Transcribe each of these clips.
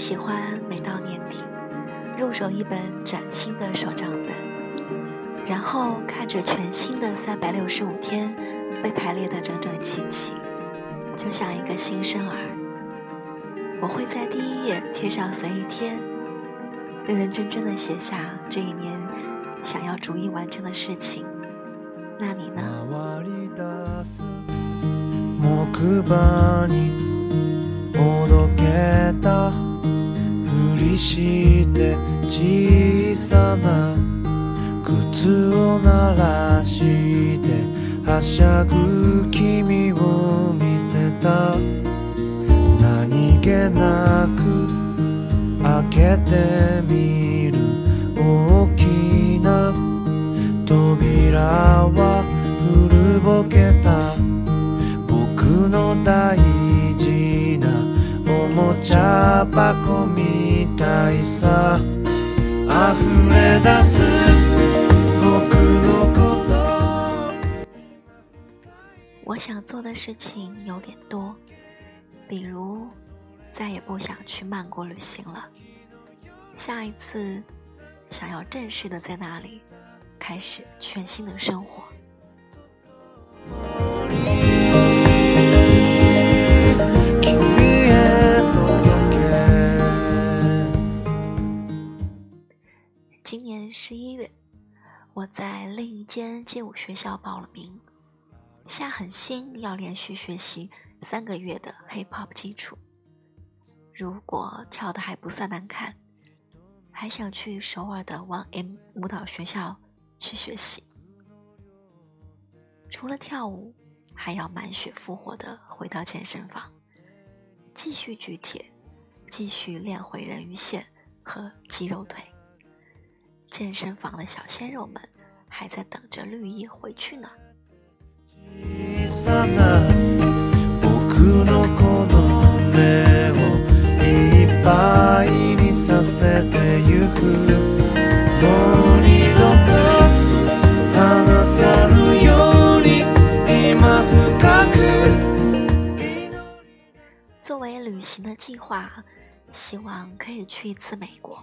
喜欢每到年底，入手一本崭新的手账本，然后看着全新的三百六十五天被排列的整整齐齐，就像一个新生儿。我会在第一页贴上随意贴，认认真真的写下这一年想要逐一完成的事情。那你呢？りして小さな靴を鳴らしてはしゃぐ君を見てた。何気なく開けてみる大きな扉は古ぼけた。僕の大事おもちゃ箱みたいさ溢れ出す僕のこと我想做的事情有点多，比如再也不想去曼谷旅行了。下一次想要正式的在那里开始全新的生活。 十一月，我在另一间街舞学校报了名，下狠心要连续学习三个月的 hip hop 基础。如果跳的还不算难看，还想去首尔的 One M 舞蹈学校去学习。除了跳舞，还要满血复活的回到健身房，继续举铁，继续练回人鱼线和肌肉腿。健身房的小鲜肉们还在等着绿衣回去呢。作为旅行的计划，希望可以去一次美国。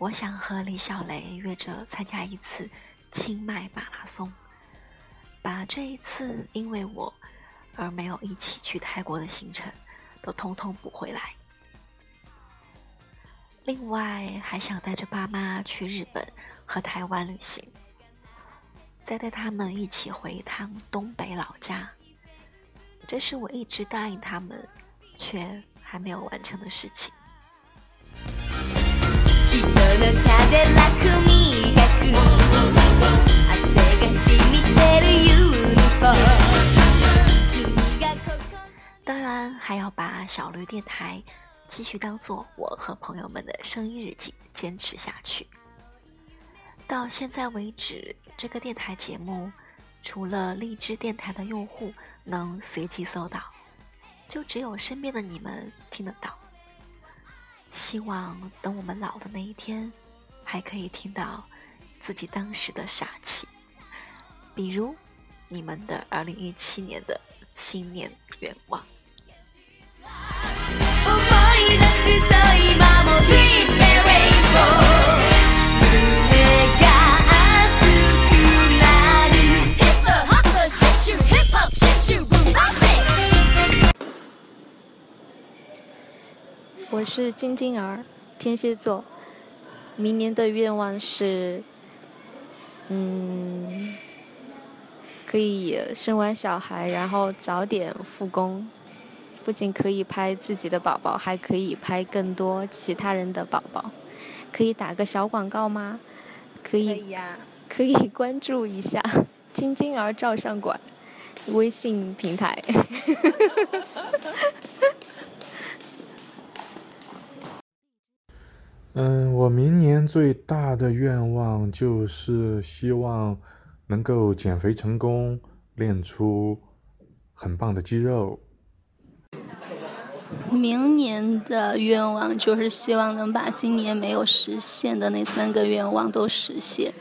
我想和李小雷约着参加一次清迈马拉松，把这一次因为我而没有一起去泰国的行程都通通补回来。另外，还想带着爸妈去日本和台湾旅行，再带他们一起回一趟东北老家。这是我一直答应他们，却。还没有完成的事情。当然，还要把小驴电台继续当做我和朋友们的声音日记，坚持下去。到现在为止，这个电台节目除了荔枝电台的用户能随机搜到。就只有身边的你们听得到。希望等我们老的那一天，还可以听到自己当时的傻气，比如你们的二零一七年的新年愿望。是金晶儿，天蝎座。明年的愿望是，嗯，可以生完小孩，然后早点复工，不仅可以拍自己的宝宝，还可以拍更多其他人的宝宝。可以打个小广告吗？可以呀。可以关注一下“晶晶儿照相馆”微信平台。嗯，我明年最大的愿望就是希望能够减肥成功，练出很棒的肌肉。明年的愿望就是希望能把今年没有实现的那三个愿望都实现。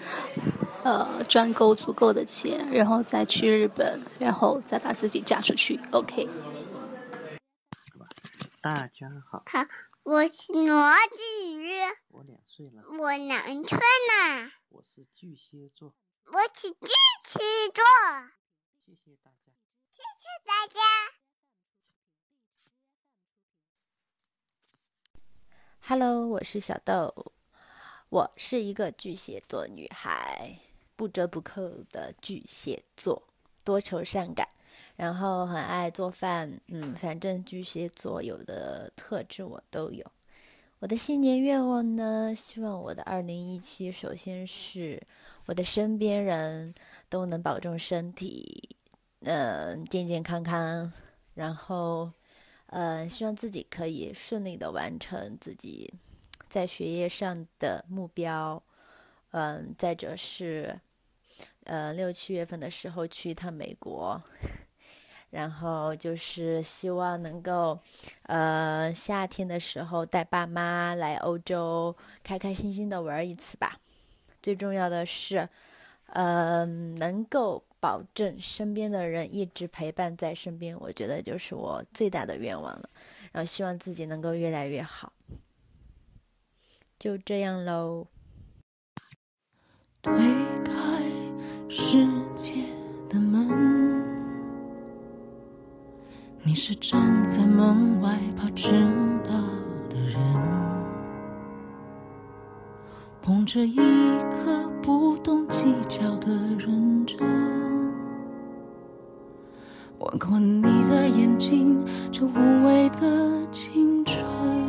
呃，赚够足够的钱，然后再去日本，然后再把自己嫁出去。OK。大家好。好，我是罗子瑜。我两岁了。我两岁了。我是巨蟹座。我是巨蟹座。谢谢大家。谢谢大家。Hello，我是小豆，我是一个巨蟹座女孩。不折不扣的巨蟹座，多愁善感，然后很爱做饭，嗯，反正巨蟹座有的特质我都有。我的新年愿望呢，希望我的二零一七，首先是我的身边人都能保重身体，嗯，健健康康，然后，嗯，希望自己可以顺利的完成自己在学业上的目标，嗯，再者是。呃，六七月份的时候去一趟美国，然后就是希望能够，呃，夏天的时候带爸妈来欧洲，开开心心的玩一次吧。最重要的是，呃，能够保证身边的人一直陪伴在身边，我觉得就是我最大的愿望了。然后希望自己能够越来越好。就这样喽。推开。世界的门，你是站在门外怕迟到的人，捧着一颗不懂计较的认真，吻过你的眼睛，就无畏的青春。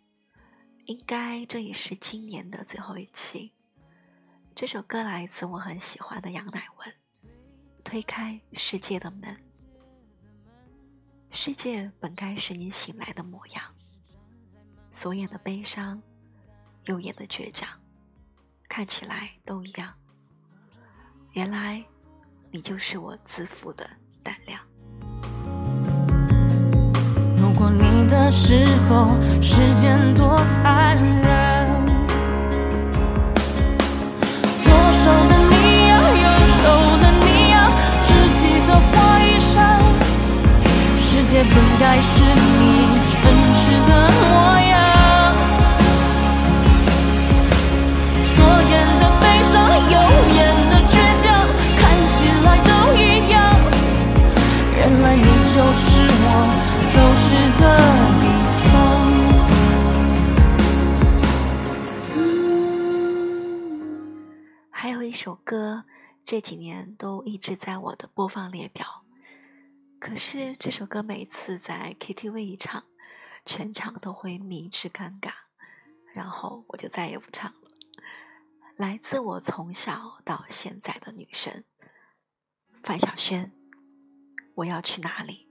应该这也是今年的最后一期。这首歌来自我很喜欢的杨乃文，《推开世界的门》。世界本该是你醒来的模样，左眼的悲伤，右眼的倔强，看起来都一样。原来，你就是我自负的胆量。的时候，时间多残忍。左手的你呀，右手的你呀，知己的花衣裳。世界本该是你真实的模样。左眼的悲伤，右眼的倔强，看起来都一样。原来你就是我走失的。这首歌这几年都一直在我的播放列表。可是这首歌每次在 ktv 一唱全场都会迷之尴尬然后我就再也不唱了。来自我从小到现在的女神范晓萱我要去哪里？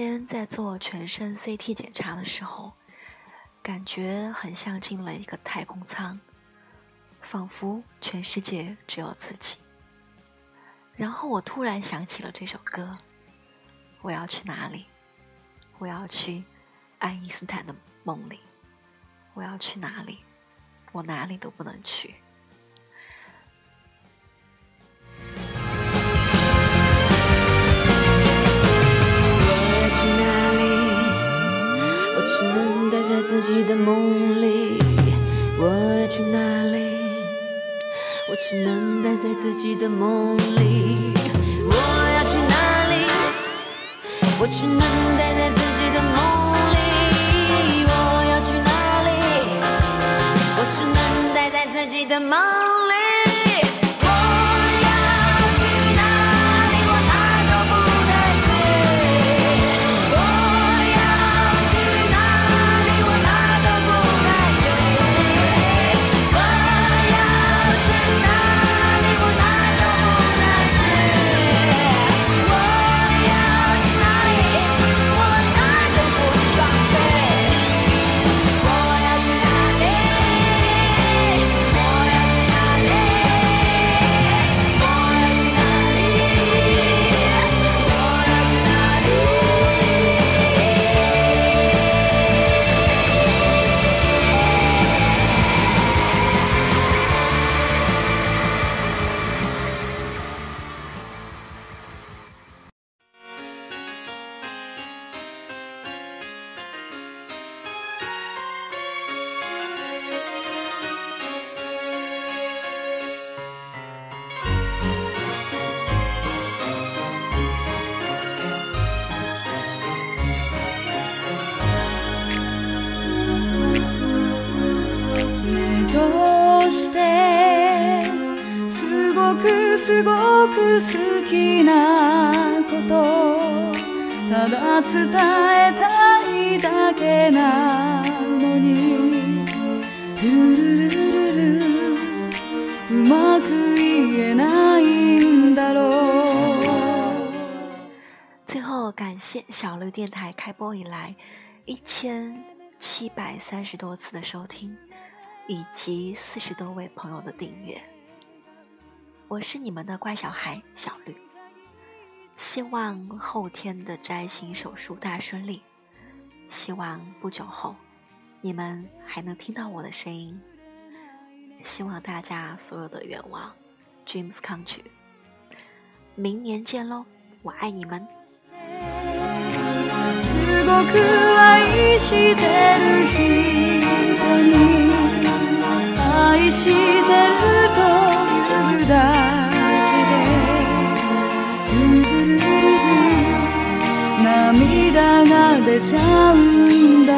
天在做全身 CT 检查的时候，感觉很像进了一个太空舱，仿佛全世界只有自己。然后我突然想起了这首歌，我要去哪里？我要去爱因斯坦的梦里，我要去哪里？我哪里都不能去。すごく好きなことただ伝えたいだけなのにルルルルルうまく言えないんだろう最后，感谢小绿电台开播以来一千七百三十多次的收听，以及四十多位朋友的订阅。 我是你们的乖小孩小绿，希望后天的摘星手术大顺利，希望不久后你们还能听到我的声音，希望大家所有的愿望 dreams come true。明年见喽，我爱你们。すごく愛してる人に愛してるというだ 涙が出ちゃうんだ